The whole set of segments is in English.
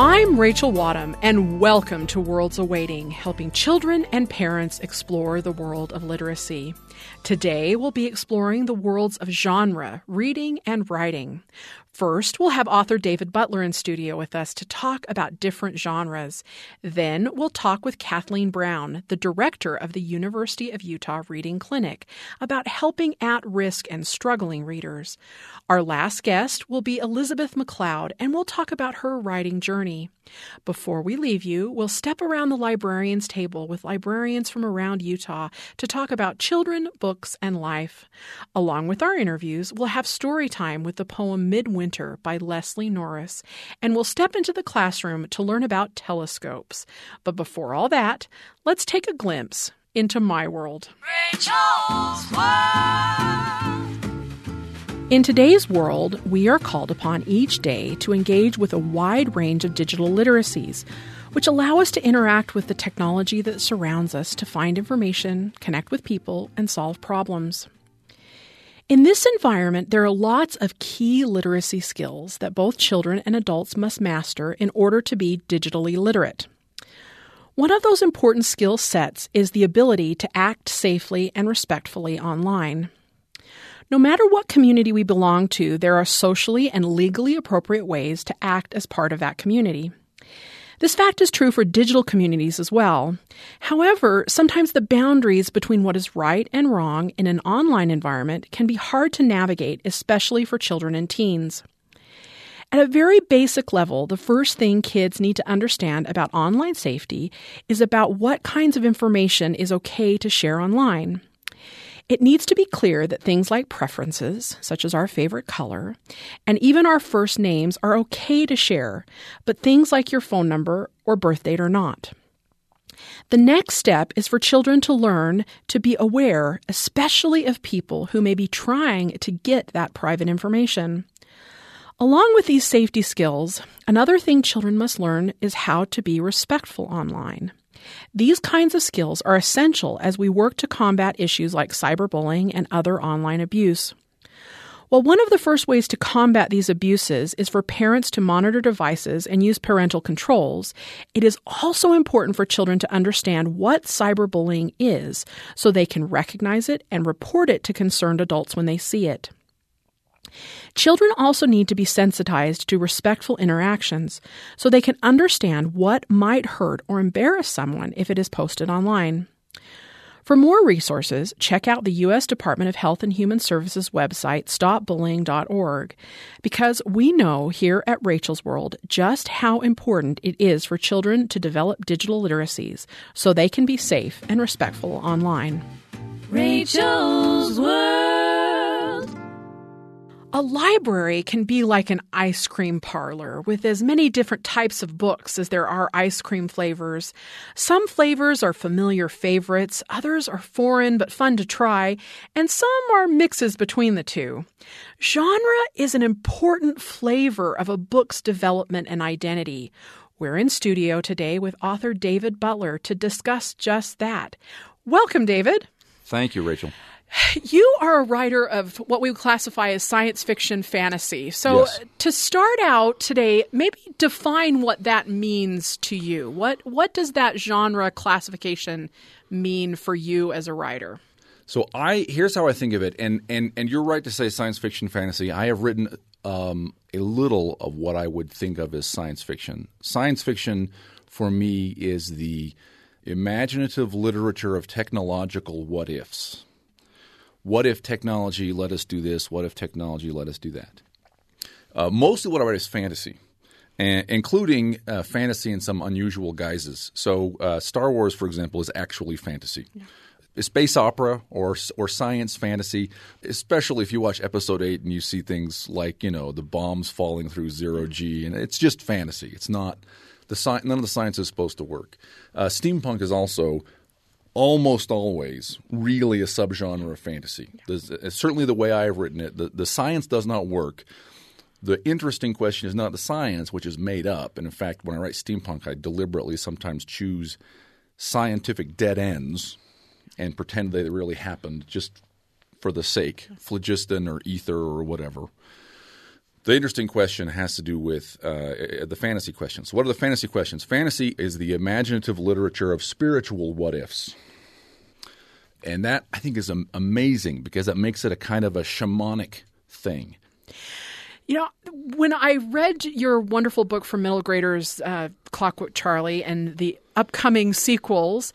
I'm Rachel Wadham, and welcome to Worlds Awaiting, helping children and parents explore the world of literacy. Today, we'll be exploring the worlds of genre, reading, and writing. First, we'll have author David Butler in studio with us to talk about different genres. Then, we'll talk with Kathleen Brown, the director of the University of Utah Reading Clinic, about helping at risk and struggling readers. Our last guest will be Elizabeth McLeod, and we'll talk about her writing journey. Before we leave you, we'll step around the librarian's table with librarians from around Utah to talk about children, books, and life. Along with our interviews, we'll have story time with the poem Midwinter by Leslie Norris, and we'll step into the classroom to learn about telescopes. But before all that, let's take a glimpse into my world. Rachel's World. In today's world, we are called upon each day to engage with a wide range of digital literacies, which allow us to interact with the technology that surrounds us to find information, connect with people, and solve problems. In this environment, there are lots of key literacy skills that both children and adults must master in order to be digitally literate. One of those important skill sets is the ability to act safely and respectfully online. No matter what community we belong to, there are socially and legally appropriate ways to act as part of that community. This fact is true for digital communities as well. However, sometimes the boundaries between what is right and wrong in an online environment can be hard to navigate, especially for children and teens. At a very basic level, the first thing kids need to understand about online safety is about what kinds of information is okay to share online. It needs to be clear that things like preferences, such as our favorite color, and even our first names are okay to share, but things like your phone number or birth date are not. The next step is for children to learn to be aware, especially of people who may be trying to get that private information. Along with these safety skills, another thing children must learn is how to be respectful online. These kinds of skills are essential as we work to combat issues like cyberbullying and other online abuse. While one of the first ways to combat these abuses is for parents to monitor devices and use parental controls, it is also important for children to understand what cyberbullying is so they can recognize it and report it to concerned adults when they see it. Children also need to be sensitized to respectful interactions so they can understand what might hurt or embarrass someone if it is posted online. For more resources, check out the U.S. Department of Health and Human Services website, stopbullying.org, because we know here at Rachel's World just how important it is for children to develop digital literacies so they can be safe and respectful online. Rachel's World. A library can be like an ice cream parlor with as many different types of books as there are ice cream flavors. Some flavors are familiar favorites, others are foreign but fun to try, and some are mixes between the two. Genre is an important flavor of a book's development and identity. We're in studio today with author David Butler to discuss just that. Welcome, David. Thank you, Rachel. You are a writer of what we would classify as science fiction fantasy. So, Yes. to start out today, maybe define what that means to you. What what does that genre classification mean for you as a writer? So I here's how I think of it, and and and you're right to say science fiction fantasy. I have written um, a little of what I would think of as science fiction. Science fiction for me is the imaginative literature of technological what ifs. What if technology let us do this? What if technology let us do that? Uh, mostly what I write is fantasy, and, including uh, fantasy in some unusual guises. So, uh, Star Wars, for example, is actually fantasy. Space opera or or science fantasy, especially if you watch Episode Eight and you see things like you know the bombs falling through zero g, and it's just fantasy. It's not the sci- none of the science is supposed to work. Uh, steampunk is also almost always really a subgenre of fantasy. There's- it's certainly the way I have written it. The, the science does not work. The interesting question is not the science, which is made up. And in fact, when I write steampunk, I deliberately sometimes choose scientific dead ends and pretend they really happened just for the sake, phlogiston or ether or whatever. The interesting question has to do with uh, the fantasy questions. What are the fantasy questions? Fantasy is the imaginative literature of spiritual what ifs. And that I think is amazing because that makes it a kind of a shamanic thing. You know, when I read your wonderful book for middle graders, uh, Clockwork Charlie, and the upcoming sequels,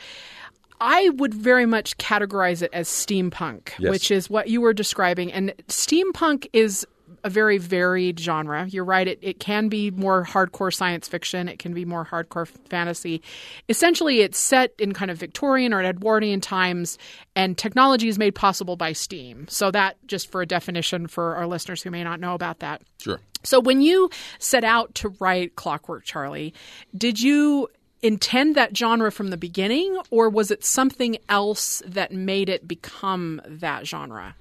I would very much categorize it as steampunk, Yes. which is what you were describing. And steampunk is a very varied genre. You're right, it, it can be more hardcore science fiction, it can be more hardcore fantasy. Essentially, it's set in kind of Victorian or Edwardian times, and technology is made possible by steam. So, that just for a definition for our listeners who may not know about that. Sure. So when you set out to write Clockwork Charlie, did you intend that genre from the beginning or was it something else that made it become that genre?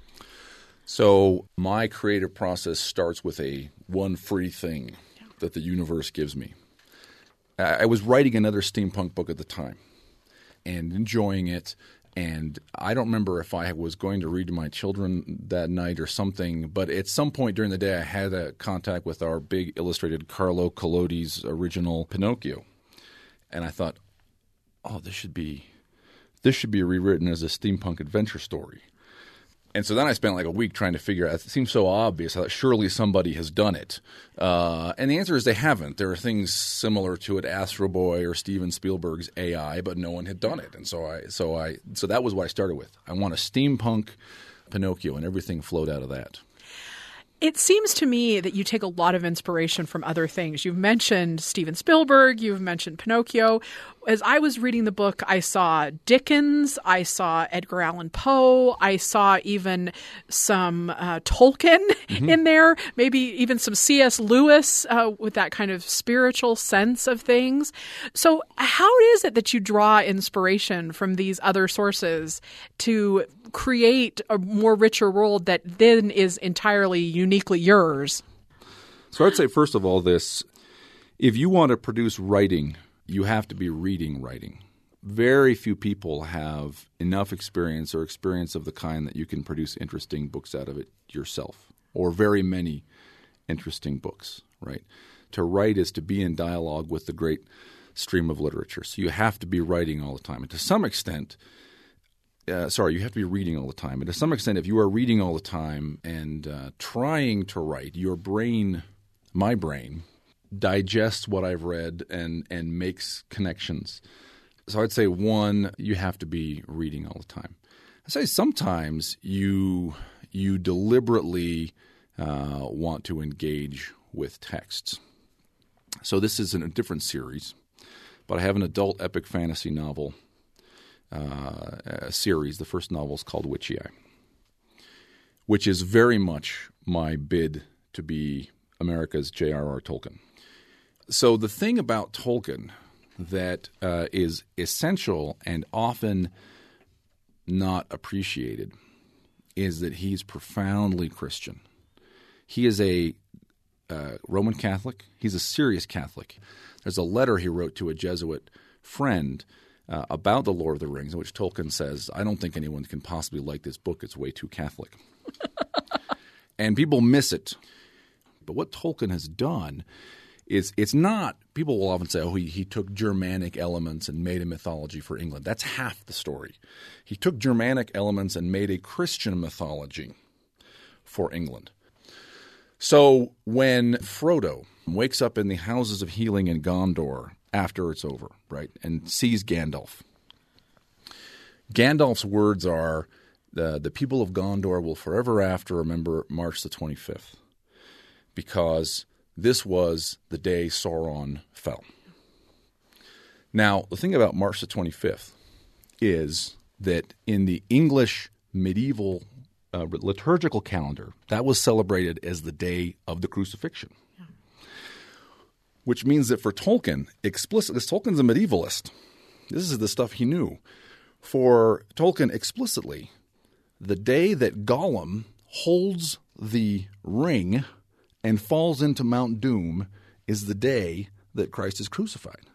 So my creative process starts with a one free thing that the universe gives me. I was writing another steampunk book at the time and enjoying it. And I don't remember if I was going to read to my children that night or something, but at some point during the day, I had a contact with our big illustrated Carlo Collodi's original Pinocchio, and I thought, "Oh, this should be, this should be rewritten as a steampunk adventure story." And so then I spent like a week trying to figure out. It seems so obvious. Thought surely somebody has done it, uh, and the answer is they haven't. There are things similar to it, Astro Boy or Steven Spielberg's AI, but no one had done it. And so I, so I, so that was what I started with. I want a steampunk Pinocchio, and everything flowed out of that. It seems to me that you take a lot of inspiration from other things. You've mentioned Steven Spielberg, you've mentioned Pinocchio. As I was reading the book, I saw Dickens, I saw Edgar Allan Poe, I saw even some uh, Tolkien in there, maybe even some C.S. Lewis uh, with that kind of spiritual sense of things. So, how is it that you draw inspiration from these other sources to create a more richer world that then is entirely uniquely yours? So I'd say first of all, this: if you want to produce writing, you have to be reading writing. Very few people have enough experience or experience of the kind that you can produce interesting books out of it yourself, or very many interesting books. Right? To write is to be in dialogue with the great stream of literature. So you have to be writing all the time, and to some extent. Uh, sorry, you have to be reading all the time. And to some extent, if you are reading all the time and uh, trying to write, your brain, my brain, digests what I've read and and makes connections. So I'd say one, you have to be reading all the time. I'd say sometimes you you deliberately uh, want to engage with texts. So this is in a different series, but I have an adult epic fantasy novel uh, series. The first novel is called Witchy Eye, which is very much my bid to be America's J.R.R. Tolkien. So the thing about Tolkien that uh, is essential and often not appreciated is that he's profoundly Christian. He is a uh, Roman Catholic. He's a serious Catholic. There's a letter he wrote to a Jesuit friend uh, about the Lord of the Rings, in which Tolkien says, "I don't think anyone can possibly like this book. It's way too Catholic." and people miss it. But what Tolkien has done is it's not people will often say, oh, he, he took Germanic elements and made a mythology for England. That's half the story. He took Germanic elements and made a Christian mythology for England. So when Frodo wakes up in the houses of healing in Gondor after it's over, right, and sees Gandalf, Gandalf's words are the, the people of Gondor will forever after remember March the 25th because this was the day Sauron fell. Now, the thing about March the 25th is that in the English medieval uh, liturgical calendar, that was celebrated as the day of the crucifixion. Which means that for Tolkien, explicitly, Tolkien's a medievalist. This is the stuff he knew. For Tolkien explicitly, the day that Gollum holds the ring and falls into Mount Doom is the day that Christ is crucified.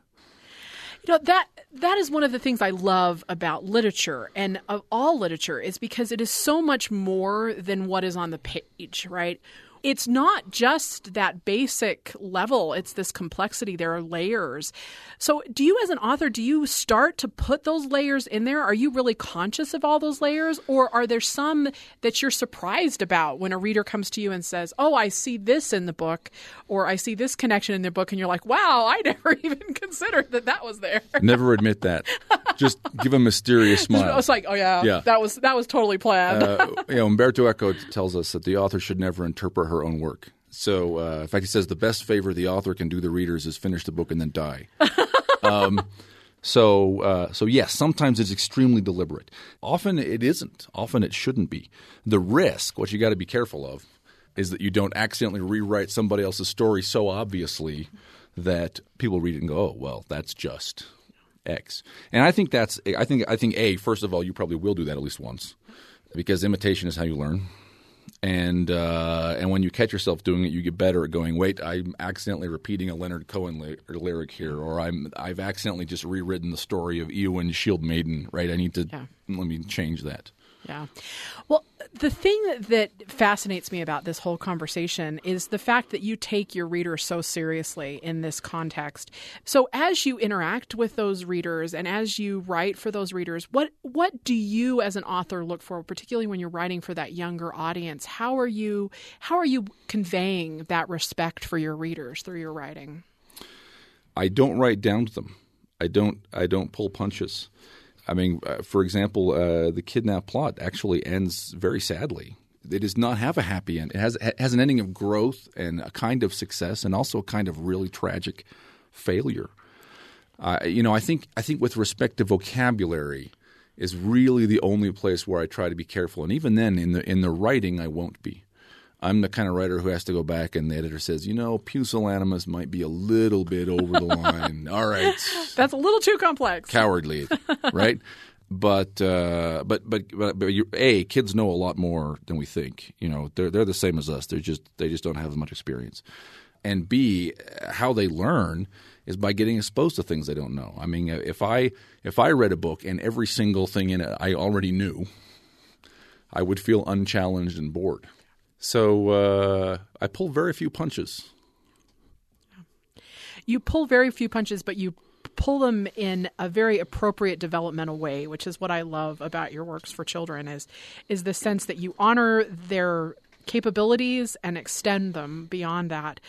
You know that that is one of the things I love about literature and of all literature is because it is so much more than what is on the page, right? It's not just that basic level, it's this complexity. There are layers. So, do you, as an author, do you start to put those layers in there? Are you really conscious of all those layers? Or are there some that you're surprised about when a reader comes to you and says, Oh, I see this in the book, or I see this connection in the book, and you're like, Wow, I never even considered that that was there. Never admit that. Just give a mysterious smile. I was like, Oh, yeah, yeah. that was that was totally planned. uh, you know, Umberto Eco tells us that the author should never interpret her own work. So, uh, in fact, he says the best favor the author can do the readers is finish the book and then die. um, so, uh, so yes, sometimes it's extremely deliberate. Often it isn't. Often it shouldn't be. The risk, what you got to be careful of, is that you don't accidentally rewrite somebody else's story so obviously that people read it and go, "Oh, well, that's just X." And I think that's. I think. I think a. First of all, you probably will do that at least once, because imitation is how you learn and uh, and when you catch yourself doing it, you get better at going. Wait, I'm accidentally repeating a Leonard Cohen ly- lyric here, or I'm I've accidentally just rewritten the story of Eowyn Shield Maiden. Right, I need to yeah. let me change that. Yeah. Well, the thing that fascinates me about this whole conversation is the fact that you take your readers so seriously in this context. So as you interact with those readers and as you write for those readers, what what do you as an author look for, particularly when you're writing for that younger audience? How are you how are you conveying that respect for your readers through your writing? I don't write down to them. I don't I don't pull punches. I mean, uh, for example, uh, the kidnap plot actually ends very sadly. It does not have a happy end. It has has an ending of growth and a kind of success, and also a kind of really tragic failure. Uh, you know, I think I think with respect to vocabulary is really the only place where I try to be careful, and even then, in the in the writing, I won't be. I'm the kind of writer who has to go back and the editor says, you know, pusillanimous might be a little bit over the line. All right, that's a little too complex. Cowardly, right? but uh, but but but, but a kids know a lot more than we think. You know, they're they're the same as us. They're just they just don't have as much experience. And B, how they learn is by getting exposed to things they don't know. I mean, if I if I read a book and every single thing in it I already knew, I would feel unchallenged and bored. So uh, I pull very few punches. You pull very few punches, but you pull them in a very appropriate developmental way, which is what I love about your works for children is is the sense that you honor their capabilities and extend them beyond that.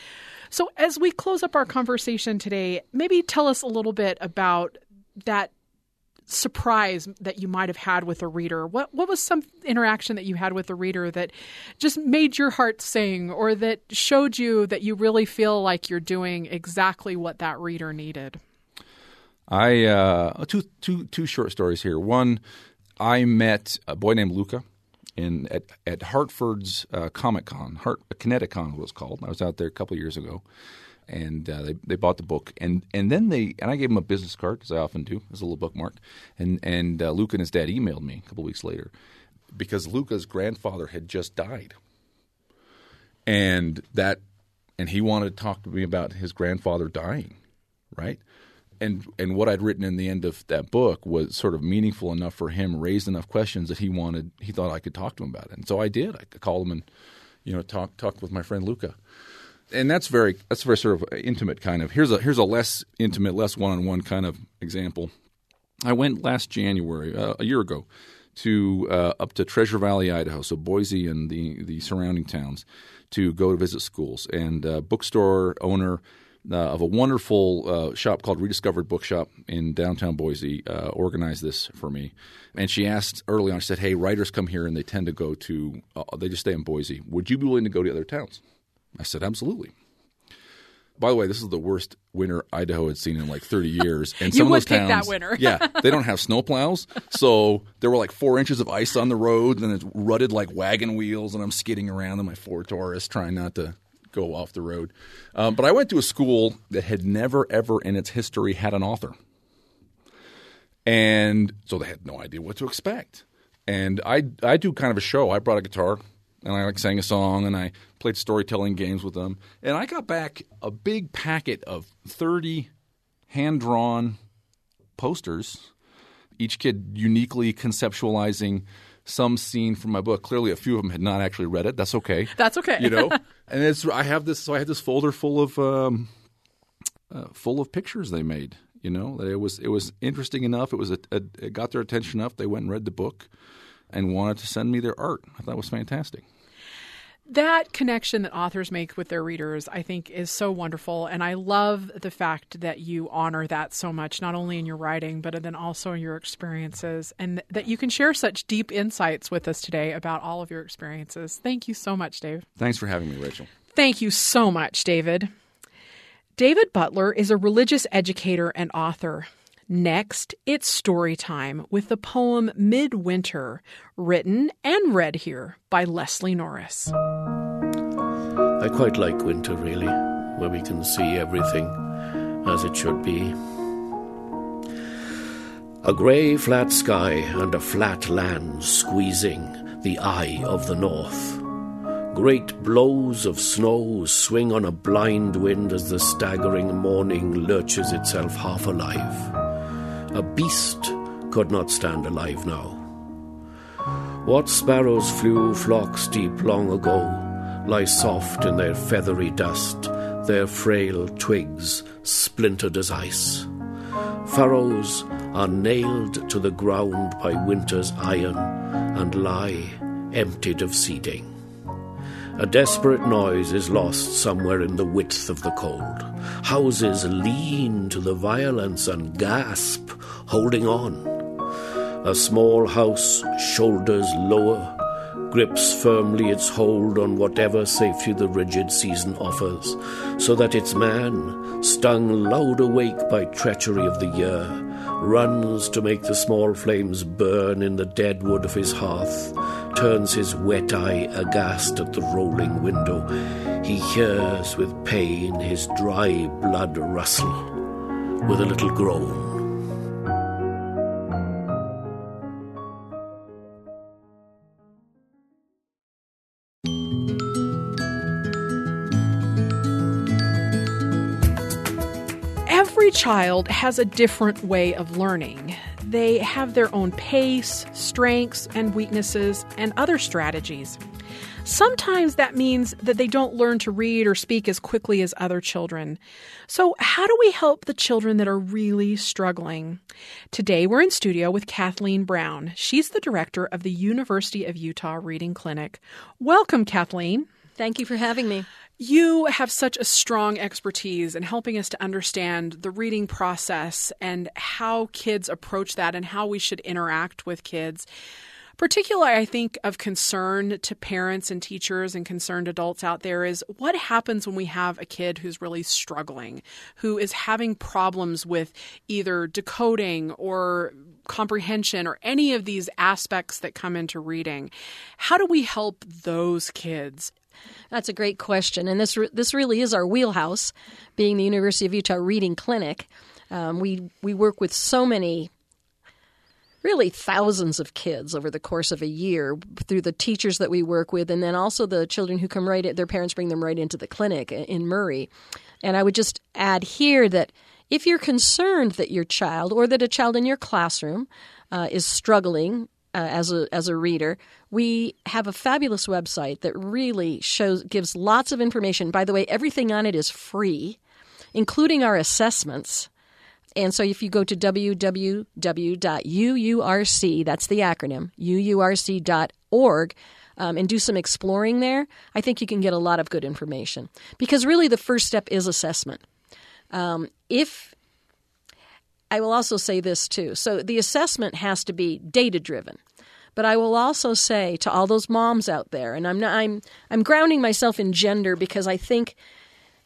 So as we close up our conversation today, maybe tell us a little bit about that surprise that you might have had with a reader? What what was some interaction that you had with a reader that just made your heart sing or that showed you that you really feel like you're doing exactly what that reader needed? I uh, two two two short stories here. One, I met a boy named Luca in at, at Hartford's uh, Comic Con, Hart, ConnectiCon was called. I was out there a couple years ago and uh, they they bought the book, and and then they and I gave them a business card as I often do, as a little bookmark, and and uh, Luca and his dad emailed me a couple weeks later because Luca's grandfather had just died, and that and he wanted to talk to me about his grandfather dying, right? And and what I'd written in the end of that book was sort of meaningful enough for him, raised enough questions that he wanted, he thought I could talk to him about it, and so I did. I called him and you know talk talked with my friend Luca and that's very that's very sort of intimate kind of. Here's a here's a less intimate, less one on one kind of example. I went last January, uh, a year ago, to uh, up to Treasure Valley, Idaho, so Boise and the the surrounding towns, to go to visit schools. And uh, bookstore owner uh, of a wonderful uh, shop called Rediscovered Bookshop in downtown Boise uh, organized this for me. And she asked early on, she said, "Hey, writers come here and they tend to go to they just stay in Boise. Would you be willing to go to other towns?" I said, absolutely. By the way, this is the worst winter Idaho had seen in like 30 years. And some of those towns, that winter. yeah, they don't have snowplows, so there were like four inches of ice on the road, and it's rutted like wagon wheels, and I'm skidding around in my Ford Taurus, trying not to go off the road. Um, but I went to a school that had never, ever in its history had an author, and so they had no idea what to expect. And I I do kind of a show. I brought a guitar and I like sang a song and I played storytelling games with them. And I got back a big packet of 30 hand drawn posters, each kid uniquely conceptualizing some scene from my book. Clearly, a few of them had not actually read it. That's okay. That's okay. You know, and it's I have this. So I had this folder full of um, uh, full of pictures they made. You know, that it was it was interesting enough. It was a, a, it got their attention enough. They went and read the book and wanted to send me their art. I thought it was fantastic that connection that authors make with their readers, I think, is so wonderful. And I love the fact that you honor that so much, not only in your writing, but then also in your experiences, and that you can share such deep insights with us today about all of your experiences. Thank you so much, Dave. Thanks for having me, Rachel. Thank you so much, David. David Butler is a religious educator and author. Next, it's story time with the poem Midwinter, written and read here by Leslie Norris. I quite like winter, really, where we can see everything as it should be. A grey, flat sky and a flat land squeezing the eye of the north. Great blows of snow swing on a blind wind as the staggering morning lurches itself half alive. A beast could not stand alive now. What sparrows flew flocks deep long ago lie soft in their feathery dust, their frail twigs splintered as ice. Furrows are nailed to the ground by winter's iron and lie emptied of seeding. A desperate noise is lost somewhere in the width of the cold. Houses lean to the violence and gasp, holding on. A small house, shoulders lower, grips firmly its hold on whatever safety the rigid season offers, so that its man, stung loud awake by treachery of the year, runs to make the small flames burn in the dead wood of his hearth, turns his wet eye aghast at the rolling window. He hears with pain his dry blood rustle with a little groan. Child has a different way of learning. They have their own pace, strengths, and weaknesses, and other strategies. Sometimes that means that they don't learn to read or speak as quickly as other children. So, how do we help the children that are really struggling? Today, we're in studio with Kathleen Brown. She's the director of the University of Utah Reading Clinic. Welcome, Kathleen. Thank you for having me. You have such a strong expertise in helping us to understand the reading process and how kids approach that and how we should interact with kids. Particularly, I think of concern to parents and teachers and concerned adults out there is what happens when we have a kid who's really struggling, who is having problems with either decoding or comprehension or any of these aspects that come into reading. How do we help those kids? That's a great question, and this re- this really is our wheelhouse, being the University of Utah Reading Clinic. Um, we we work with so many, really thousands of kids over the course of a year through the teachers that we work with, and then also the children who come right. In, their parents bring them right into the clinic in Murray. And I would just add here that if you're concerned that your child or that a child in your classroom uh, is struggling uh, as a as a reader, we have a fabulous website that really shows gives lots of information. By the way, everything on it is free, including our assessments. And so if you go to www.uurc, that's the acronym, uurc.org, um, and do some exploring there, I think you can get a lot of good information. Because really, the first step is assessment. Um, if I will also say this too. So the assessment has to be data driven. But I will also say to all those moms out there, and I'm not, I'm I'm grounding myself in gender because I think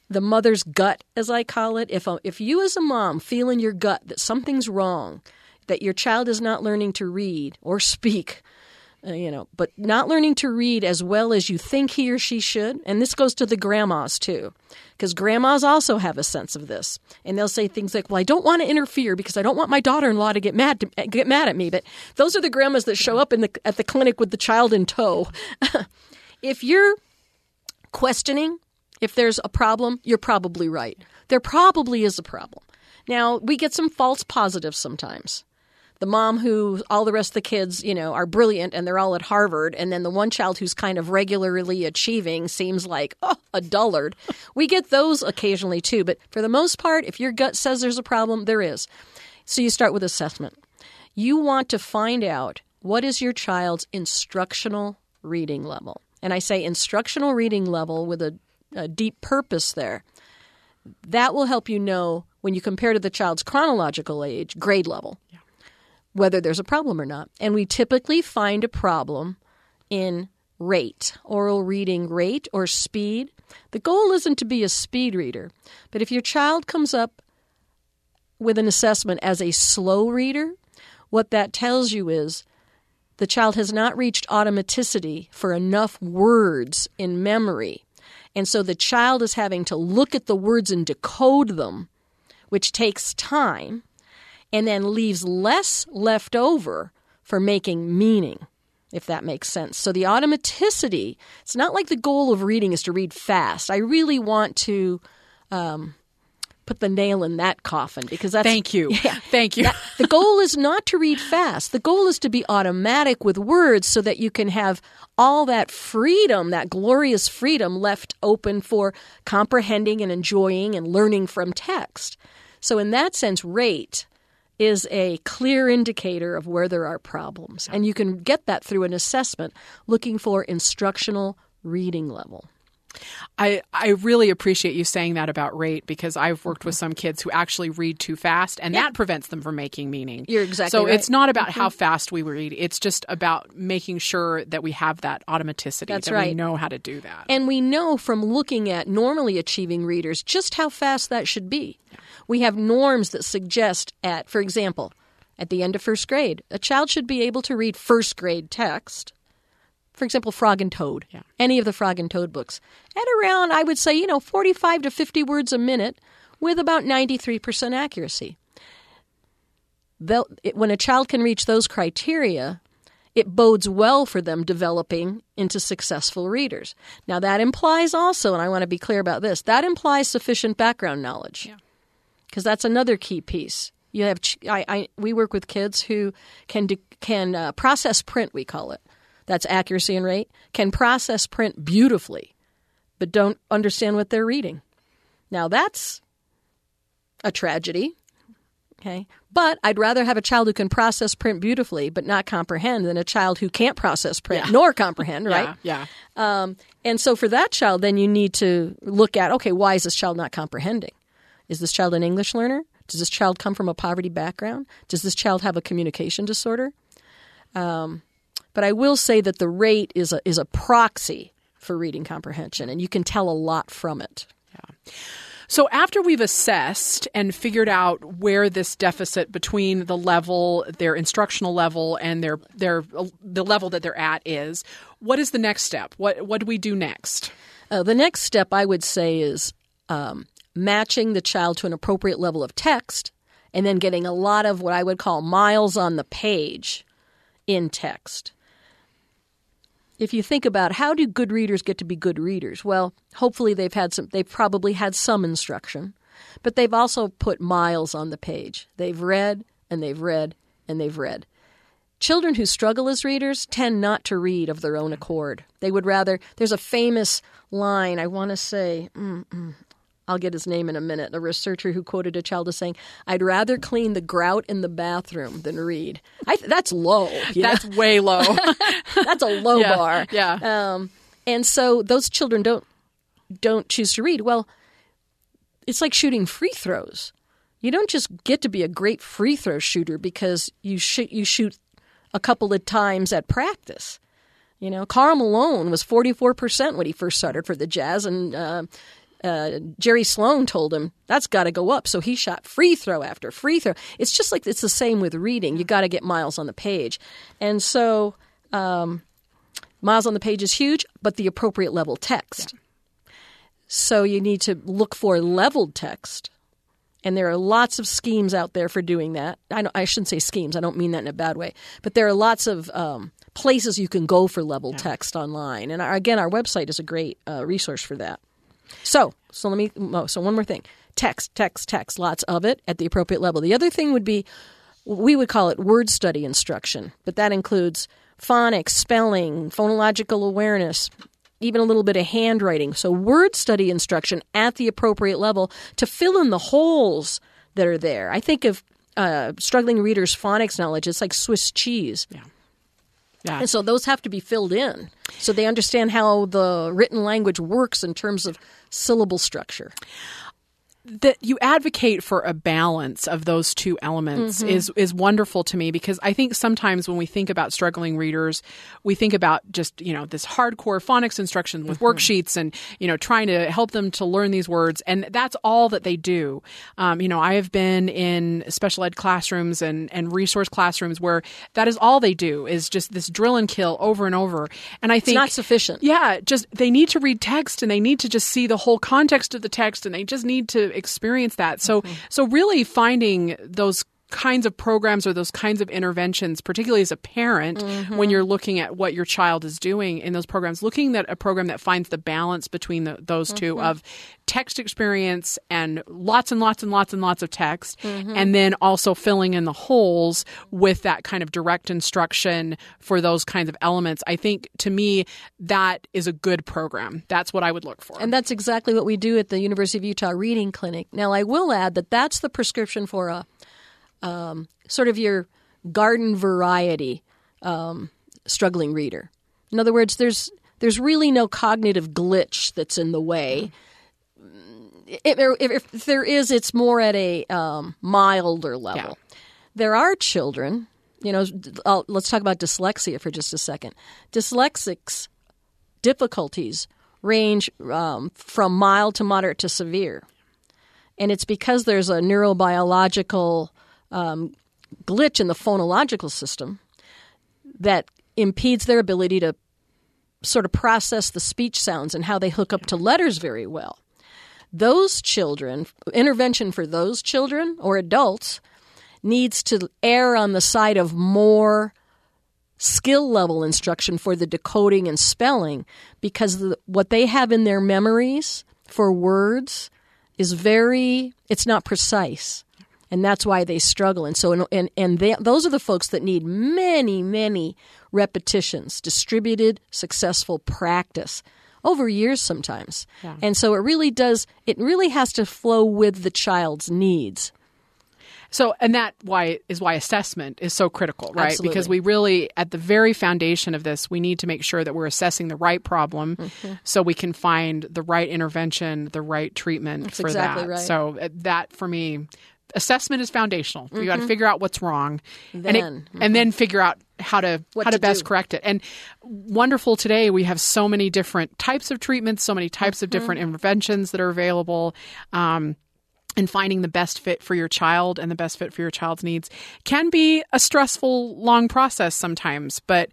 the mother's gut, as I call it, if if you as a mom feel in your gut that something's wrong, that your child is not learning to read or speak, uh, you know, but not learning to read as well as you think he or she should. And this goes to the grandmas too, because grandmas also have a sense of this, and they'll say things like, "Well, I don't want to interfere because I don't want my daughter-in-law to get mad to, uh, get mad at me." But those are the grandmas that show up in the at the clinic with the child in tow. if you're questioning if there's a problem, you're probably right. There probably is a problem. Now, we get some false positives sometimes the mom who all the rest of the kids, you know, are brilliant and they're all at Harvard, and then the one child who's kind of regularly achieving seems like oh, a dullard. We get those occasionally too, but for the most part, if your gut says there's a problem, there is. So you start with assessment. You want to find out what is your child's instructional reading level. And I say instructional reading level with a, a deep purpose there. That will help you know when you compare to the child's chronological age, grade level whether there's a problem or not. And we typically find a problem in rate, oral reading rate or speed. The goal isn't to be a speed reader, but if your child comes up with an assessment as a slow reader, what that tells you is the child has not reached automaticity for enough words in memory. And so the child is having to look at the words and decode them, which takes time and then leaves less left over for making meaning, if that makes sense. So the automaticity, it's not like the goal of reading is to read fast. I really want to um, put the nail in that coffin because that's. Thank you. Yeah, Thank you. That, the goal is not to read fast. The goal is to be automatic with words so that you can have all that freedom, that glorious freedom left open for comprehending and enjoying and learning from text. So, in that sense, rate is a clear indicator of where there are problems. And you can get that through an assessment looking for instructional reading level. I, I really appreciate you saying that about rate because I've worked with some kids who actually read too fast and that prevents them from making meaning. You're exactly so right. it's not about mm-hmm. how fast we read. It's just about making sure that we have that automaticity, That's that right. we know how to do that. And we know from looking at normally achieving readers just how fast that should be. Yeah. We have norms that suggest at, for example, at the end of first grade, a child should be able to read first grade text. For example, Frog and Toad, yeah. any of the Frog and Toad books, at around, I would say, you know, 45 to 50 words a minute with about 93% accuracy. It, when a child can reach those criteria, it bodes well for them developing into successful readers. Now, that implies also, and I want to be clear about this, that implies sufficient background knowledge. Yeah because that's another key piece. You have I, I we work with kids who can can uh, process print. We call it. That's accuracy and rate. Can process print beautifully, but don't understand what they're reading. Now that's a tragedy. Okay. But I'd rather have a child who can process print beautifully but not comprehend than a child who can't process print yeah. nor comprehend, right? Yeah. yeah. Um, and so for that child, then you need to look at okay, why is this child not comprehending? Is this child an English learner? Does this child come from a poverty background? Does this child have a communication disorder? Um, but I will say that the rate is a is a proxy for reading comprehension, and you can tell a lot from it. Yeah. So after we've assessed and figured out where this deficit between the level, their instructional level, and their their the level that they're at is, what is the next step? What what do we do next? Uh, the next step, I would say, is um, matching the child to an appropriate level of text, and then getting a lot of what I would call miles on the page in text. If you think about how do good readers get to be good readers? Well, hopefully they've had some they've probably had some instruction, but they've also put miles on the page. They've read and they've read and they've read. Children who struggle as readers tend not to read of their own accord. They would rather, there's a famous line, I want to say, mm, I'll get his name in a minute, a researcher who quoted a child as saying, I'd rather clean the grout in the bathroom than read. I, that's low. That's know? way low. that's a low yeah, bar. Yeah. Um, and so those children don't don't choose to read. Well, it's like shooting free throws. You don't just get to be a great free throw shooter because you shoot you shoot a couple of times at practice. You know, Karl Malone was 44% when he first started for the Jazz, and uh, uh, Jerry Sloan told him that's got to go up. So he shot free throw after free throw. It's just like it's the same with reading. You got to get miles on the page, and so um, miles on the page is huge, but the appropriate level text. So you need to look for leveled text. And there are lots of schemes out there for doing that. I, I shouldn't say schemes, I don't mean that in a bad way. But there are lots of um, places you can go for leveled text online. And our, again, our website is a great uh, resource for that. So, so let me. Oh, so one more thing: text, text, text. Lots of it at the appropriate level. The other thing would be, we would call it word study instruction, but that includes phonics, spelling, phonological awareness, even a little bit of handwriting. So word study instruction at the appropriate level to fill in the holes that are there. I think of uh, struggling readers' phonics knowledge. It's like Swiss cheese. Yeah. Yeah. And so those have to be filled in so they understand how the written language works in terms of syllable structure. That you advocate for a balance of those two elements Mm-hmm. is is wonderful to me because I think sometimes when we think about struggling readers, we think about just you know this hardcore phonics instruction with Mm-hmm. worksheets and you know trying to help them to learn these words, and that's all that they do. Um, you know, I have been in special ed classrooms and and resource classrooms where that is all they do is just this drill and kill over and over, and I think not sufficient. yeah, just they need to read text and they need to just see the whole context of the text and they just need to experience that. So mm-hmm. so really finding those kinds of programs or those kinds of interventions particularly as a parent when mm-hmm. you're looking at what your child is doing in those programs looking at a program that finds the balance between the, those 2 mm-hmm. of text experience and lots and lots and lots and lots of text mm-hmm. and then also filling in the holes with that kind of direct instruction for those kinds of elements. I think to me that is a good program. That's what i would look for. And that's exactly what we do at the University of Utah Reading Clinic. Now, I will add that that's the prescription for a um, sort of your garden variety um, struggling reader. In other words, there's there's really no cognitive glitch that's in the way. If, if, if there is, it's more at a um, milder level. There are children, you know. I'll, let's talk about dyslexia for just a second. Dyslexics difficulties range um, from mild to moderate to severe. And it's because there's a neurobiological um, glitch in the phonological system that impedes their ability to sort of process the speech sounds and how they hook up to letters very well. Those children, intervention for those children or adults needs to err on the side of more skill level instruction for the decoding and spelling because the, what they have in their memories for words is very it's not precise and that's why they struggle and so and and they, those are the folks that need many many repetitions distributed successful practice over years sometimes and so it really does it really has to flow with the child's needs So, and that why is why assessment is so critical, right? Absolutely. Because we really, at the very foundation of this, we need to make sure that we're assessing the right problem, Mm-hmm. so we can find the right intervention, the right treatment for exactly that. right. So uh, that for me, assessment is foundational. You got to figure out what's wrong, and it, Mm-hmm. Then, and then figure out how to What how to, to best do. correct it. And wonderful today, we have so many different types of treatments, so many types of different Mm-hmm. interventions that are available. Um, and finding the best fit for your child and the best fit for your child's needs can be a stressful, long process sometimes. But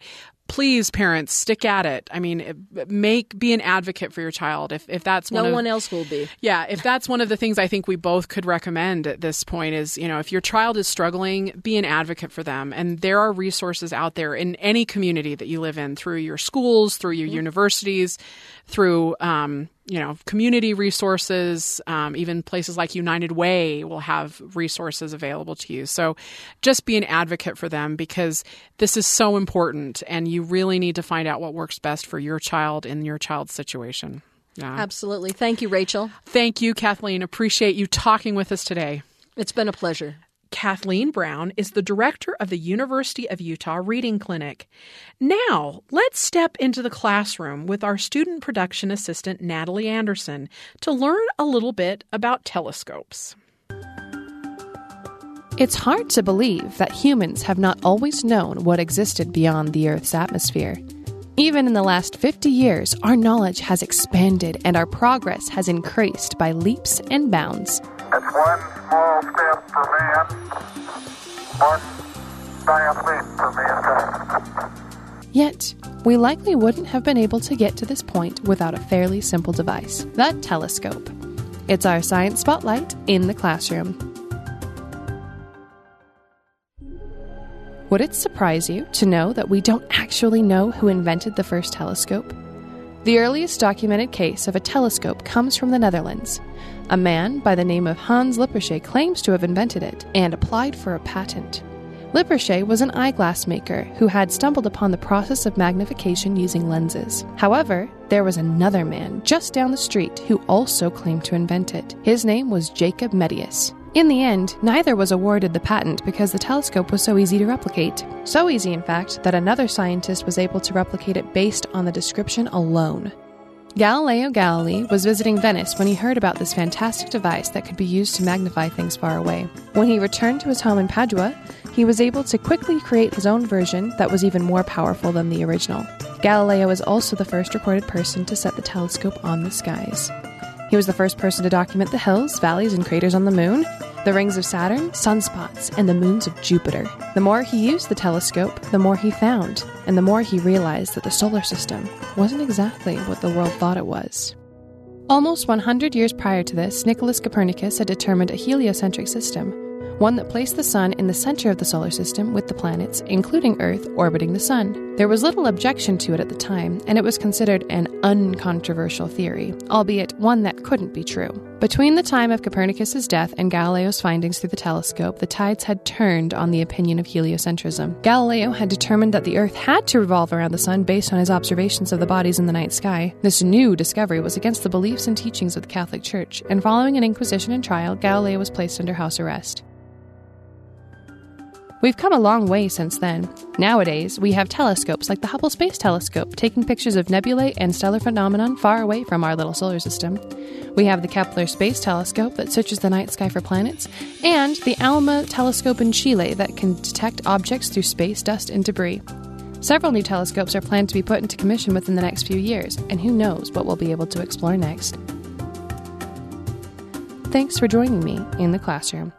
please, parents, stick at it. I mean, make be an advocate for your child. If if that's no one of, one else will be yeah, if that's one of the things I think we both could recommend at this point is, you know, if your child is struggling, be an advocate for them. And there are resources out there in any community that you live in through your schools, through your universities, through, um, you know, community resources, um, even places like United Way will have resources available to you. So just be an advocate for them because this is so important and you really need to find out what works best for your child in your child's situation. Yeah. absolutely thank you rachel Thank you, Kathleen. Appreciate you talking with us today. it's been a pleasure Kathleen Brown is the director of the University of Utah Reading Clinic. Now, let's step into the classroom with our student production assistant, Natalie Anderson, to learn a little bit about telescopes. It's hard to believe that humans have not always known what existed beyond the Earth's atmosphere. Even in the last 50 years, our knowledge has expanded and our progress has increased by leaps and bounds. It's one small step for man, one giant leap for mankind. Yet, we likely wouldn't have been able to get to this point without a fairly simple device the telescope. It's our science spotlight in the classroom. Would it surprise you to know that we don't actually know who invented the first telescope? The earliest documented case of a telescope comes from the Netherlands. A man by the name of Hans Lippershey claims to have invented it and applied for a patent. Lippershey was an eyeglass maker who had stumbled upon the process of magnification using lenses. However, there was another man just down the street who also claimed to invent it. His name was Jacob Metius. In the end, neither was awarded the patent because the telescope was so easy to replicate. So easy, in fact, that another scientist was able to replicate it based on the description alone. Galileo Galilei was visiting Venice when he heard about this fantastic device that could be used to magnify things far away. When he returned to his home in Padua, he was able to quickly create his own version that was even more powerful than the original. Galileo is also the first recorded person to set the telescope on the skies. He was the first person to document the hills, valleys, and craters on the moon, the rings of Saturn, sunspots, and the moons of Jupiter. The more he used the telescope, the more he found, and the more he realized that the solar system wasn't exactly what the world thought it was. Almost 100 years prior to this, Nicholas Copernicus had determined a heliocentric system, one that placed the Sun in the center of the solar system with the planets, including Earth, orbiting the Sun. There was little objection to it at the time, and it was considered an uncontroversial theory, albeit one that couldn't be true. Between the time of Copernicus's death and Galileo's findings through the telescope, the tides had turned on the opinion of heliocentrism. Galileo had determined that the Earth had to revolve around the Sun based on his observations of the bodies in the night sky. This new discovery was against the beliefs and teachings of the Catholic Church, and following an inquisition and trial, Galileo was placed under house arrest. We've come a long way since then. Nowadays, we have telescopes like the Hubble Space Telescope taking pictures of nebulae and stellar phenomenon far away from our little solar system. We have the Kepler Space Telescope that searches the night sky for planets, and the ALMA telescope in Chile that can detect objects through space, dust, and debris. Several new telescopes are planned to be put into commission within the next few years, and who knows what we'll be able to explore next. Thanks for joining me in the classroom.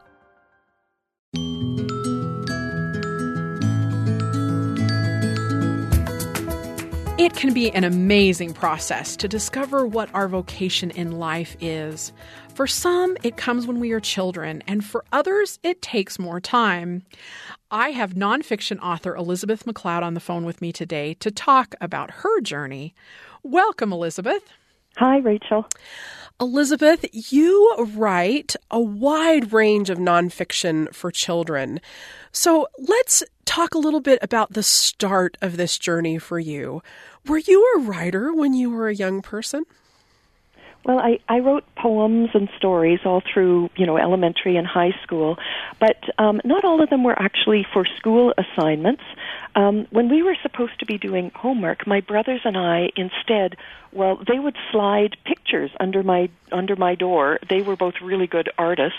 It can be an amazing process to discover what our vocation in life is. For some, it comes when we are children, and for others, it takes more time. I have nonfiction author Elizabeth MacLeod on the phone with me today to talk about her journey. Welcome, Elizabeth. Hi, Rachel. Elizabeth, you write a wide range of nonfiction for children. So let's talk a little bit about the start of this journey for you. Were you a writer when you were a young person? Well, I, I wrote poems and stories all through, you know, elementary and high school, but um, not all of them were actually for school assignments. Um, when we were supposed to be doing homework, my brothers and I instead, well, they would slide pictures under my under my door. They were both really good artists,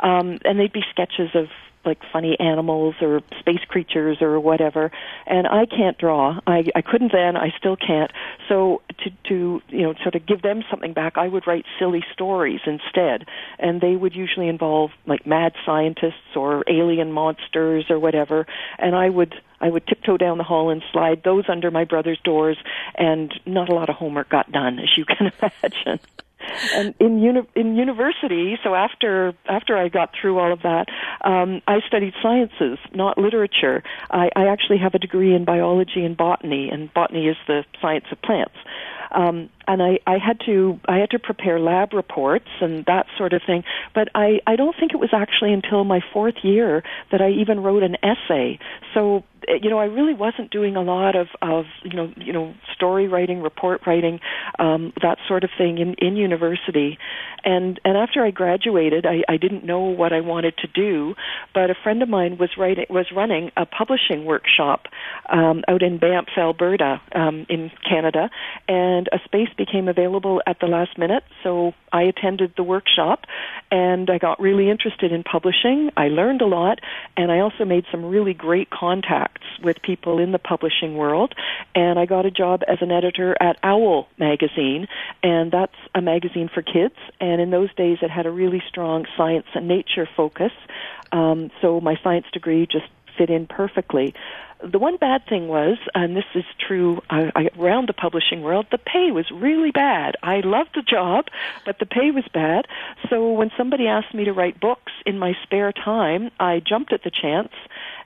um, and they'd be sketches of like funny animals or space creatures or whatever. And I can't draw. I I couldn't then. I still can't. So to to you know sort of give them something back I would write silly stories instead. And they would usually involve like mad scientists or alien monsters or whatever. And I would I would tiptoe down the hall and slide those under my brother's doors and not a lot of homework got done as you can imagine and in uni- in university, so after after I got through all of that, um, I studied sciences, not literature. I, I actually have a degree in biology and botany, and botany is the science of plants. Um, and I, I had to I had to prepare lab reports and that sort of thing. But I, I don't think it was actually until my fourth year that I even wrote an essay. So you know, I really wasn't doing a lot of, of you know, you know, story writing, report writing, um, that sort of thing in, in university. And and after I graduated, I, I didn't know what I wanted to do, but a friend of mine was writing was running a publishing workshop um, out in Banff, Alberta, um, in Canada, and a space became available at the last minute. So I attended the workshop, and I got really interested in publishing. I learned a lot, and I also made some really great contacts with people in the publishing world, and I got a job as an editor at Owl magazine, and that's a magazine for kids. And in those days, it had a really strong science and nature focus. Um, so my science degree just fit in perfectly. The one bad thing was, and this is true uh, around the publishing world, the pay was really bad. I loved the job, but the pay was bad. So when somebody asked me to write books in my spare time, I jumped at the chance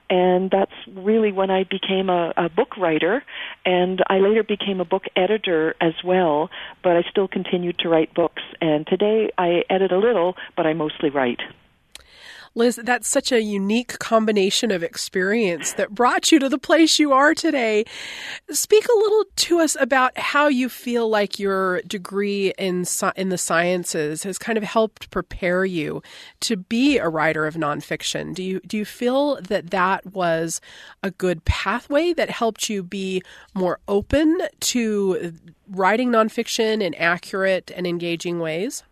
and that's really when I became a, a book writer, and I later became a book editor as well. But I still continued to write books, and today I edit a little, but I mostly write. Liz, that's such a unique combination of experience that brought you to the place you are today. Speak a little to us about how you feel like your degree in in the sciences has kind of helped prepare you to be a writer of nonfiction. Do you do you feel that that was a good pathway that helped you be more open to writing nonfiction in accurate and engaging ways?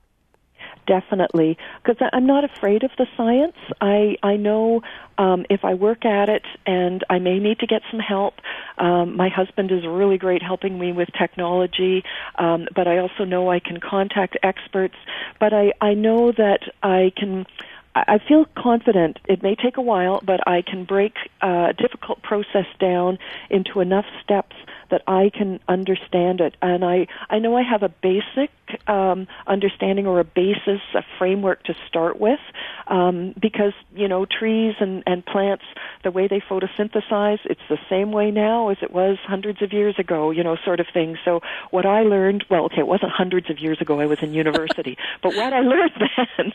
Definitely because I'm not afraid of the science. I I know um, if I work at it, and I may need to get some help. Um, my husband is really great helping me with technology, um, but I also know I can contact experts. But I I know that I can. I feel confident. It may take a while, but I can break a difficult process down into enough steps that I can understand it. And I, I know I have a basic um, understanding or a basis, a framework to start with, um, because, you know, trees and, and plants, the way they photosynthesize, it's the same way now as it was hundreds of years ago, you know, sort of thing. So what I learned, well, okay, it wasn't hundreds of years ago, I was in university, but what I learned then,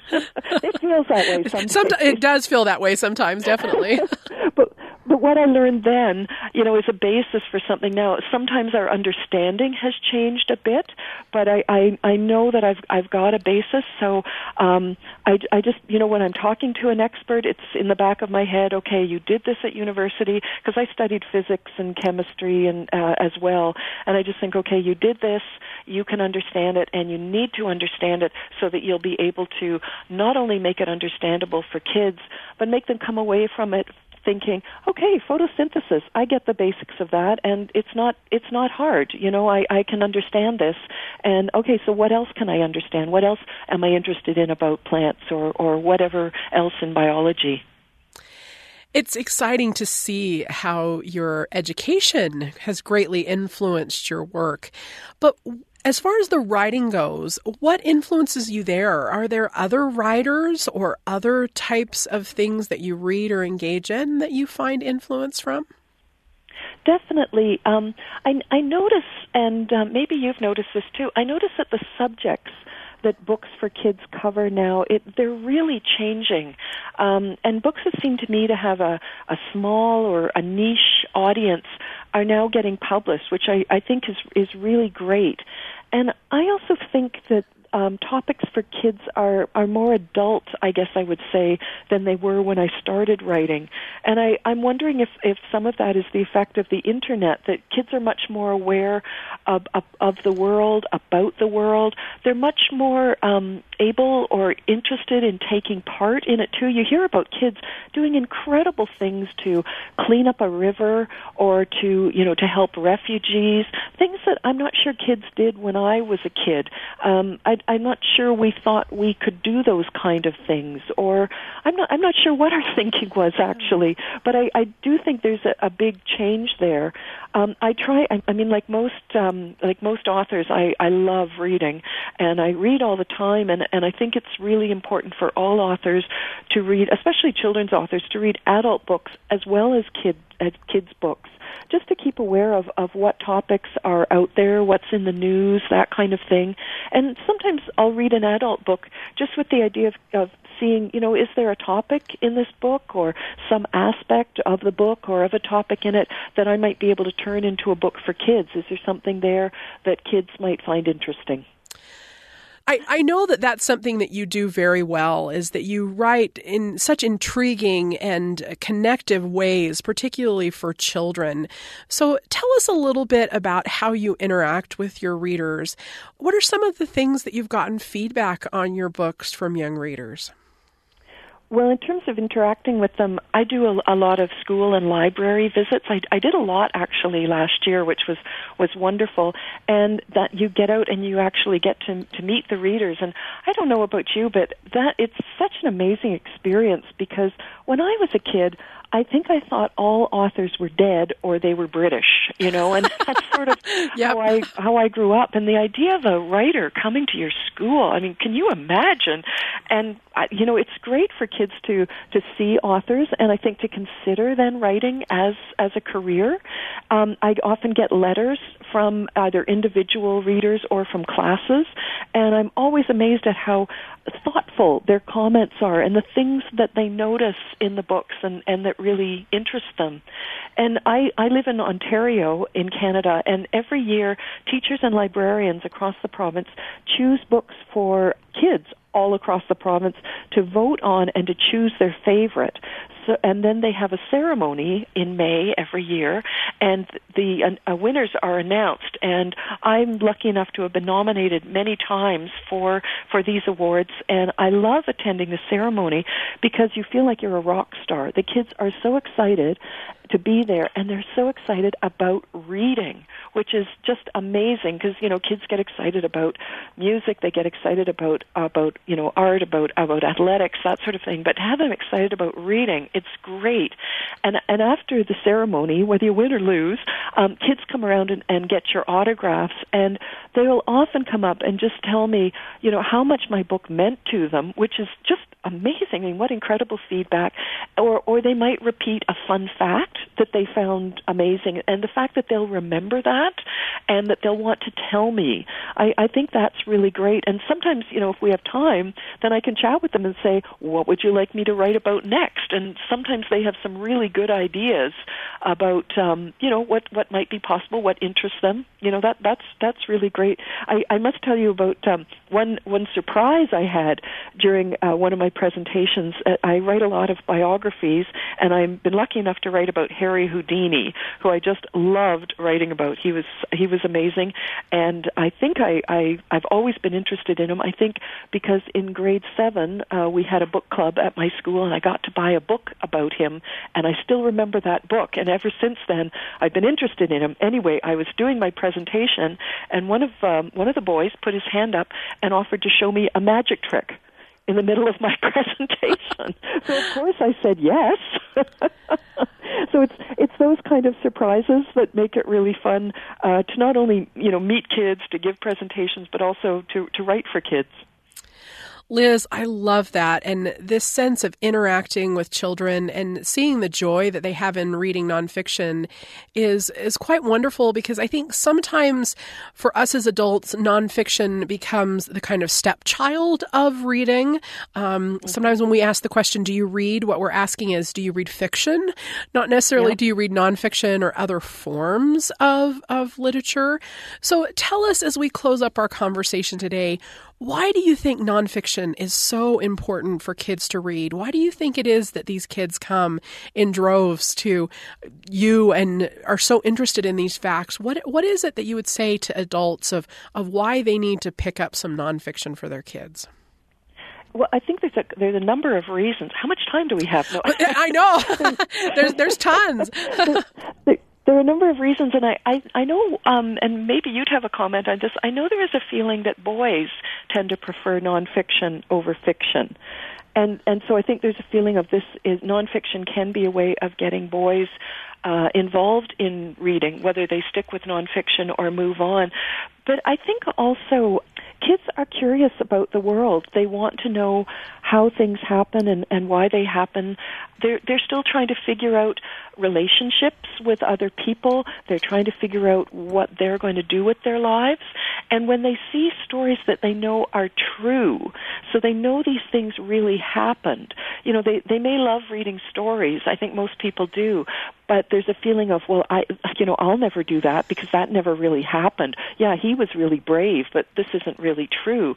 it feels that way sometimes. Sometimes it does feel that way sometimes, definitely. but but what I learned then, you know, is a basis for something now. Sometimes our understanding has changed a bit, but I I, I know that I've I've got a basis. So um, I I just you know when I'm talking to an expert, it's in the back of my head. Okay, you did this at university because I studied physics and chemistry and uh, as well, and I just think, okay, you did this. You can understand it, and you need to understand it so that you'll be able to not only make it understandable for kids, but make them come away from it thinking, okay, photosynthesis, I get the basics of that, and it's not it's not hard. You know, I I can understand this, and okay, so what else can I understand? What else am I interested in about plants or or whatever else in biology? It's exciting to see how your education has greatly influenced your work. But as far as the writing goes, what influences you there? Are there other writers or other types of things that you read or engage in that you find influence from? Definitely. Um, I, I notice, and uh, maybe you've noticed this too, I notice that the subjects that books for kids cover now, it, they're really changing. Um, and books that seem to me to have a, a small or a niche audience are now getting published, which I, I think is, is really great. And I also think that um, topics for kids are are more adult, I guess I would say, than they were when I started writing. And I, I'm wondering if if some of that is the effect of the internet that kids are much more aware of of, of the world, about the world. They're much more um, able or interested in taking part in it too. You hear about kids doing incredible things to clean up a river or to you know to help refugees, things that I'm not sure kids did when I was a kid. Um, I, I'm not sure we thought we could do those kind of things, or I'm not I'm not sure what our thinking was actually. But I, I do think there's a, a big change there. Um, I try. I, I mean, like most um, like most authors, I I love reading, and I read all the time, and and I think it's really important for all authors to read, especially children's authors, to read adult books as well as kid as kids books just to keep aware of, of what topics are out there, what's in the news, that kind of thing. And sometimes I'll read an adult book just with the idea of, of seeing, you know, is there a topic in this book or some aspect of the book or of a topic in it that I might be able to turn into a book for kids? Is there something there that kids might find interesting? I, I know that that's something that you do very well is that you write in such intriguing and connective ways, particularly for children. So tell us a little bit about how you interact with your readers. What are some of the things that you've gotten feedback on your books from young readers? Well, in terms of interacting with them, I do a, a lot of school and library visits. I, I did a lot actually last year, which was was wonderful. And that you get out and you actually get to to meet the readers. And I don't know about you, but that it's such an amazing experience because when I was a kid, I think I thought all authors were dead or they were British, you know, and that's sort of Yep. how I how I grew up. And the idea of a writer coming to your school, I mean, can you imagine? And I, you know, it's great for kids to to see authors, and I think to consider then writing as as a career. Um, I often get letters from either individual readers or from classes, and I'm always amazed at how thoughtful their comments are and the things that they notice in the books and, and that really interest them. And I, I live in Ontario in Canada, and every year teachers and librarians across the province choose books for kids all across the province to vote on and to choose their favorite. So, and then they have a ceremony in May every year, and the uh, winners are announced. And I'm lucky enough to have been nominated many times for for these awards, and I love attending the ceremony because you feel like you're a rock star. The kids are so excited to be there, and they're so excited about reading, which is just amazing because you know kids get excited about music, they get excited about about you know art, about about athletics, that sort of thing. But to have them excited about reading, it's great. And and after the ceremony, whether you win or lose, um, kids come around and, and get your autographs, and they will often come up and just tell me, you know, how much my book meant to them, which is just amazing. I mean, what incredible feedback. Or or they might repeat a fun fact that they found amazing, and the fact that they'll remember that and that they'll want to tell me. I, I think that's really great. And sometimes, you know, if we have time, then I can chat with them and say, "What would you like me to write about next?" And sometimes they have some really good ideas about, um, you know, what what might be possible, what interests them. You know, that that's that's really great. I, I must tell you about um, one one surprise I had during uh, one of my presentations. Uh, I write a lot of biographies, and I've been lucky enough to write about Harry Houdini, who I just loved writing about. He was he was amazing, and I think I, I I've always been interested in him. I think because in grade seven uh, we had a book club at my school, and I got to buy a book about him, and I still remember that book. And ever since then, I've been interested in him. Anyway, I was doing my presentation, and one of um, one of the boys put his hand up and offered to show me a magic trick in the middle of my presentation. so of course I said yes. so it's it's those kind of surprises that make it really fun uh, to not only you know meet kids, to give presentations, but also to to write for kids. Liz, I love that. And this sense of interacting with children and seeing the joy that they have in reading nonfiction is, is quite wonderful because I think sometimes for us as adults, nonfiction becomes the kind of stepchild of reading. Um, sometimes when we ask the question, do you read? What we're asking is, do you read fiction? Not necessarily, do you read nonfiction or other forms of, of literature? So tell us as we close up our conversation today, why do you think nonfiction is so important for kids to read? Why do you think it is that these kids come in droves to you and are so interested in these facts? What what is it that you would say to adults of of why they need to pick up some nonfiction for their kids? Well, I think there's a there's a number of reasons. How much time do we have? No. I know. there's there's tons. There, are a number of reasons, and I, I, I know, um, and maybe you'd have a comment on this. I know there is a feeling that boys tend to prefer nonfiction over fiction. And, and so I think there's a feeling of this is nonfiction can be a way of getting boys uh, involved in reading, whether they stick with nonfiction or move on. But I think also kids are curious about the world. They want to know how things happen and, and why they happen. They're, they're still trying to figure out relationships with other people. They're trying to figure out what they're going to do with their lives. And when they see stories that they know are true, so they know these things really happened, you know, they, they may love reading stories. I think most people do. But there's a feeling of, well, I, you know, I'll never do that because that never really happened. Yeah, he was really brave, but this isn't really true.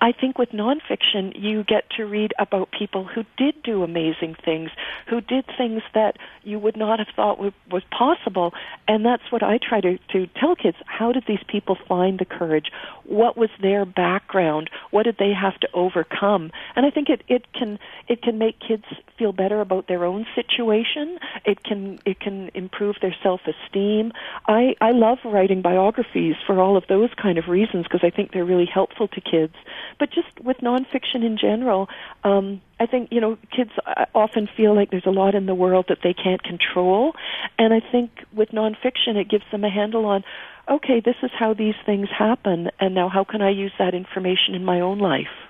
I think with nonfiction, you get to read about people who did do amazing things, who did things that you would not have thought w- was possible. And that's what I try to, to tell kids. How did these people find the courage? What was their background? What did they have to overcome? And I think it, it can it can make kids feel better about their own situation. It can it can improve their self esteem. I, I love writing biographies for all of those kind of reasons because I think they're really helpful to kids but just with nonfiction in general, um, I think you know kids uh, often feel like there's a lot in the world that they can't control, and I think with nonfiction it gives them a handle on, okay, this is how these things happen, and now how can I use that information in my own life.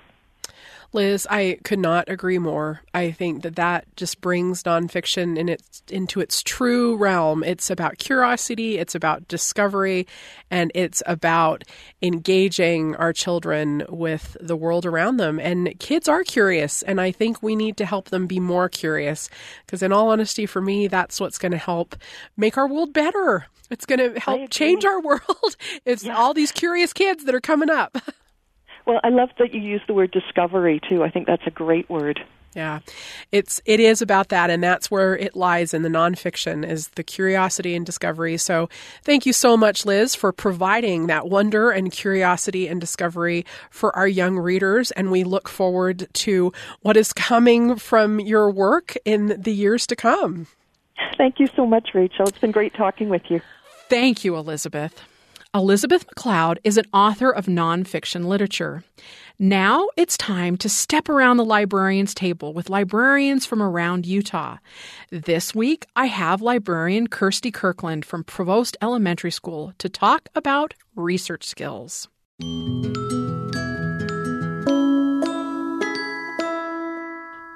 Liz, I could not agree more. I think that that just brings nonfiction in its into its true realm. It's about curiosity, it's about discovery, and it's about engaging our children with the world around them. And kids are curious, and I think we need to help them be more curious. Because, in all honesty, for me, that's what's going to help make our world better. It's going to help change our world. It's yeah. all these curious kids that are coming up. Well, I love that you use the word discovery too. I think that's a great word. Yeah, it's it is about that, and that's where it lies in the nonfiction is the curiosity and discovery. So, thank you so much, Liz, for providing that wonder and curiosity and discovery for our young readers. And we look forward to what is coming from your work in the years to come. Thank you so much, Rachel. It's been great talking with you. Thank you, Elizabeth. Elizabeth MacLeod is an author of nonfiction literature. Now it's time to step around the librarian's table with librarians from around Utah. This week, I have librarian Kirsty Kirkland from Provost Elementary School to talk about research skills.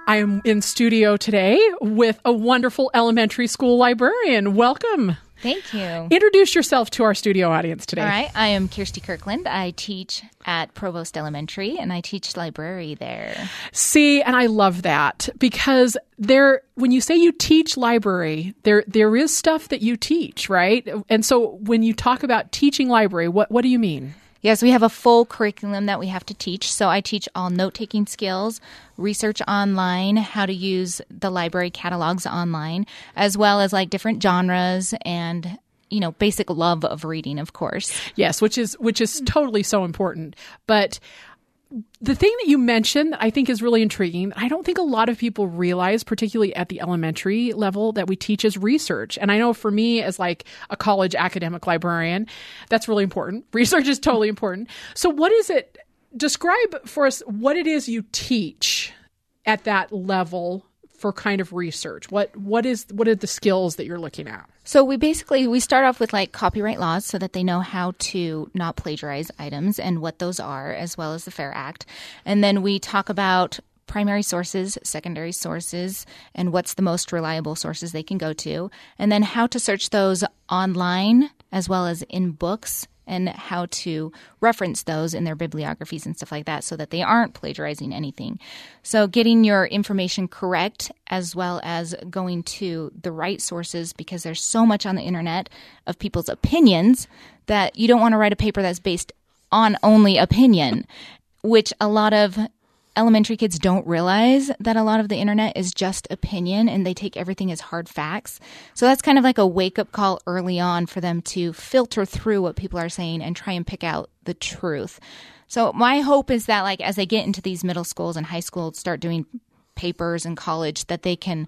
I am in studio today with a wonderful elementary school librarian. Welcome. Thank you. Introduce yourself to our studio audience today. All right. I am Kirsty Kirkland. I teach at Provost Elementary and I teach library there. See, and I love that because there when you say you teach library, there there is stuff that you teach, right? And so when you talk about teaching library, what what do you mean? Yes, we have a full curriculum that we have to teach. So I teach all note taking skills, research online, how to use the library catalogs online, as well as like different genres and you know basic love of reading of course yes which is which is totally so important but the thing that you mentioned I think is really intriguing. I don't think a lot of people realize, particularly at the elementary level, that we teach is research. And I know for me, as like a college academic librarian, that's really important. Research is totally important. So, what is it? Describe for us what it is you teach at that level for kind of research? What what is what are the skills that you're looking at? So we basically we start off with like copyright laws so that they know how to not plagiarize items and what those are as well as the Fair Act. And then we talk about primary sources, secondary sources, and what's the most reliable sources they can go to, and then how to search those online as well as in books and how to reference those in their bibliographies and stuff like that so that they aren't plagiarizing anything. So, getting your information correct as well as going to the right sources because there's so much on the internet of people's opinions that you don't want to write a paper that's based on only opinion, which a lot of elementary kids don't realize that a lot of the internet is just opinion and they take everything as hard facts. So that's kind of like a wake up call early on for them to filter through what people are saying and try and pick out the truth. So my hope is that like as they get into these middle schools and high schools start doing papers in college that they can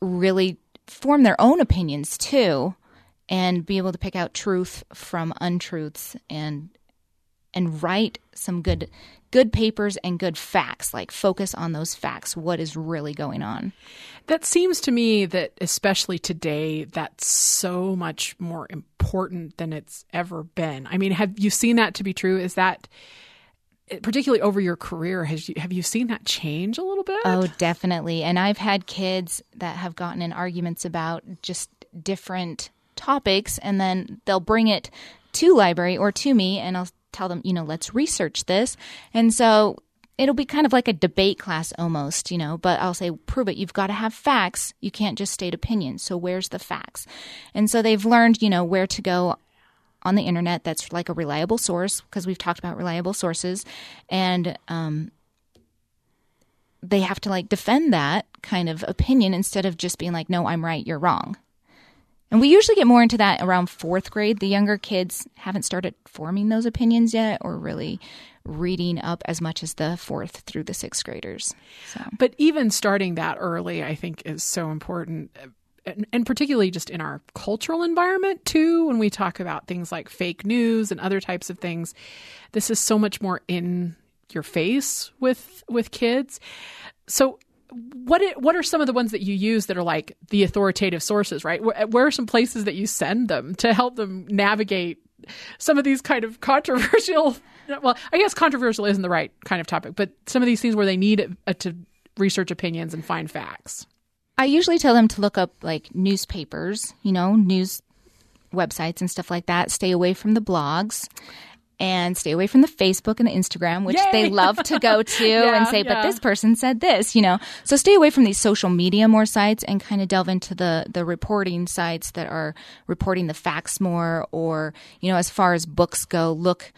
really form their own opinions too and be able to pick out truth from untruths and and write some good good papers and good facts like focus on those facts what is really going on. That seems to me that especially today that's so much more important than it's ever been. I mean have you seen that to be true? Is that eh, particularly over your career has you have you seen that change a little bit? Oh definitely. And i've had kids that have gotten in arguments about just different topics and then they'll bring it to library or to me and I'll tell them, you know, let's research this. And so it'll be kind of like a debate class almost, you know, but I'll say, prove it. You've got to have facts. You can't just state opinions. So where's the facts? And so they've learned, you know, where to go on the internet that's like a reliable source because we've talked about reliable sources and um, they have to like defend that kind of opinion instead of just being like no i'm right you're wrong and we usually get more into that around fourth grade. The younger kids haven't started forming those opinions yet or really reading up as much as the fourth through the sixth graders. So. But even starting that early, I think, is so important. And, and particularly just in our cultural environment, too, when we talk about things like fake news and other types of things, this is so much more in your face with with kids So, what i- what are some of the ones that you use that are like the authoritative sources? Right, where, where are some places that you send them to help them navigate some of these kind of controversial? Well, I guess controversial isn't the right kind of topic, but some of these things where they need uh, to research opinions and find facts. I usually tell them to look up like newspapers, you know, news websites and stuff like that. Stay away from the blogs and stay away from the Facebook and the Instagram, which Yay! they love to go to Yeah, and say, yeah. but this person said this, you know. So stay away from these social media more sites and kind of delve into the the reporting sites that are reporting the facts more or, you know, as far as books go, look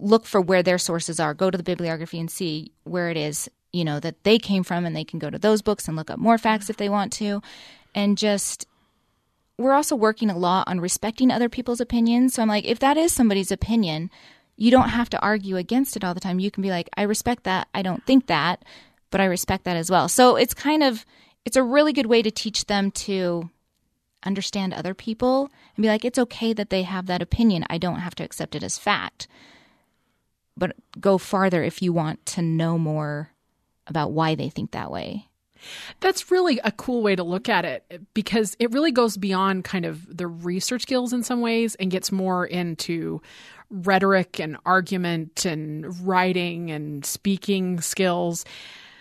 look for where their sources are. Go to the bibliography and see where it is, you know, that they came from and they can go to those books and look up more facts if they want to. And just we're also working a lot on respecting other people's opinions. So I'm like, if that is somebody's opinion, you don't have to argue against it all the time. You can be like, I respect that. I don't think that, but I respect that as well. So it's kind of it's a really good way to teach them to understand other people and be like, it's okay that they have that opinion. I don't have to accept it as fact. But go farther if you want to know more about why they think that way. That's really a cool way to look at it because it really goes beyond kind of the research skills in some ways and gets more into rhetoric and argument and writing and speaking skills.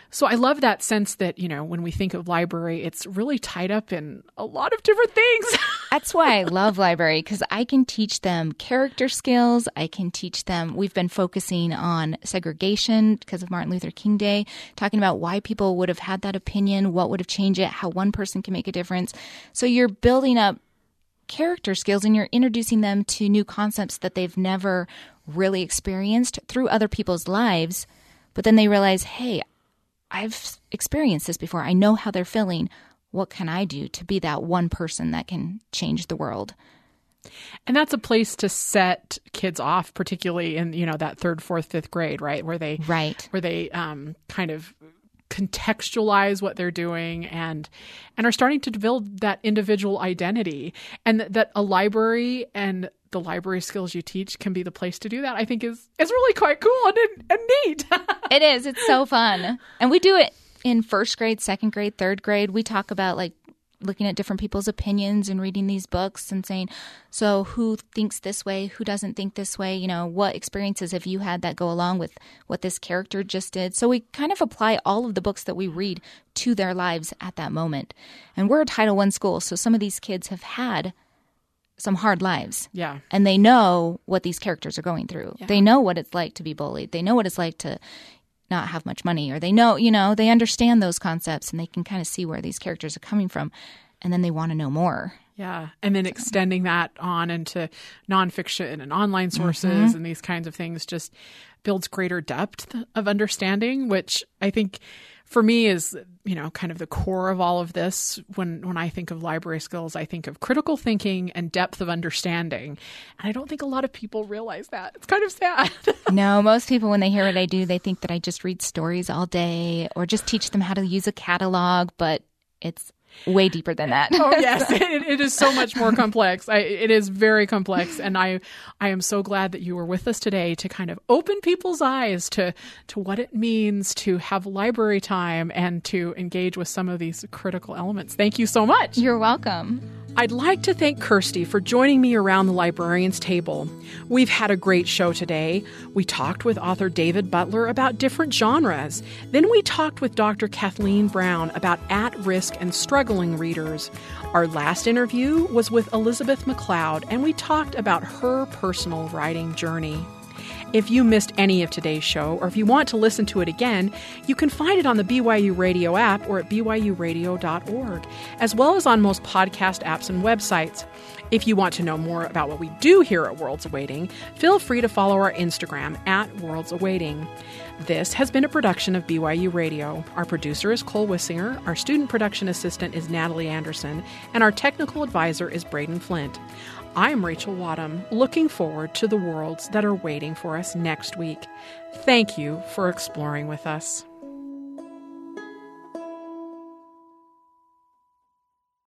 So I love that sense that, you know, when we think of library, it's really tied up in a lot of different things. That's why I love library because I can teach them character skills. I can teach them. We've been focusing on segregation because of Martin Luther King Day, talking about why people would have had that opinion, what would have changed it, how one person can make a difference. So you're building up character skills and you're introducing them to new concepts that they've never really experienced through other people's lives. But then they realize, hey, I've experienced this before. I know how they're feeling. What can I do to be that one person that can change the world? And that's a place to set kids off, particularly in you know that third, fourth, fifth grade, right, where they right where they um, kind of contextualize what they're doing and and are starting to build that individual identity, and th- that a library and the library skills you teach can be the place to do that. I think is is really quite cool and and neat. it is. It's so fun, and we do it in first grade, second grade, third grade. We talk about like looking at different people's opinions and reading these books and saying, so who thinks this way? Who doesn't think this way? You know, what experiences have you had that go along with what this character just did? So we kind of apply all of the books that we read to their lives at that moment. And we're a Title One school, so some of these kids have had some hard lives. Yeah. And they know what these characters are going through. Yeah. They know what it's like to be bullied. They know what it's like to not have much money or they know, you know, they understand those concepts and they can kind of see where these characters are coming from and then they want to know more. Yeah. And then extending that on into nonfiction and online sources Mhm. and these kinds of things just builds greater depth of understanding, which I think for me is, you know, kind of the core of all of this. When when I think of library skills, I think of critical thinking and depth of understanding. And I don't think a lot of people realize that. It's kind of sad. no, most people, when they hear what I do, they think that I just read stories all day or just teach them how to use a catalog, but it's way deeper than that. oh yes, it, it is so much more complex. I, it is very complex, and I I am so glad that you were with us today to kind of open people's eyes to to what it means to have library time and to engage with some of these critical elements. Thank you so much. You're welcome. I'd like to thank Kirsty for joining me around the librarian's table. We've had a great show today. We talked with author David Butler about different genres. Then we talked with Dr. Kathleen Brown about at risk and struggling readers. Our last interview was with Elizabeth MacLeod, and we talked about her personal writing journey. If you missed any of today's show, or if you want to listen to it again, you can find it on the BYU Radio app or at byuradio.org, as well as on most podcast apps and websites. If you want to know more about what we do here at Worlds Awaiting, feel free to follow our Instagram at Worlds Awaiting. This has been a production of BYU Radio. Our producer is Cole Wissinger, our student production assistant is Natalie Anderson, and our technical advisor is Braden Flint. I'm Rachel Wadham, looking forward to the worlds that are waiting for us next week. Thank you for exploring with us.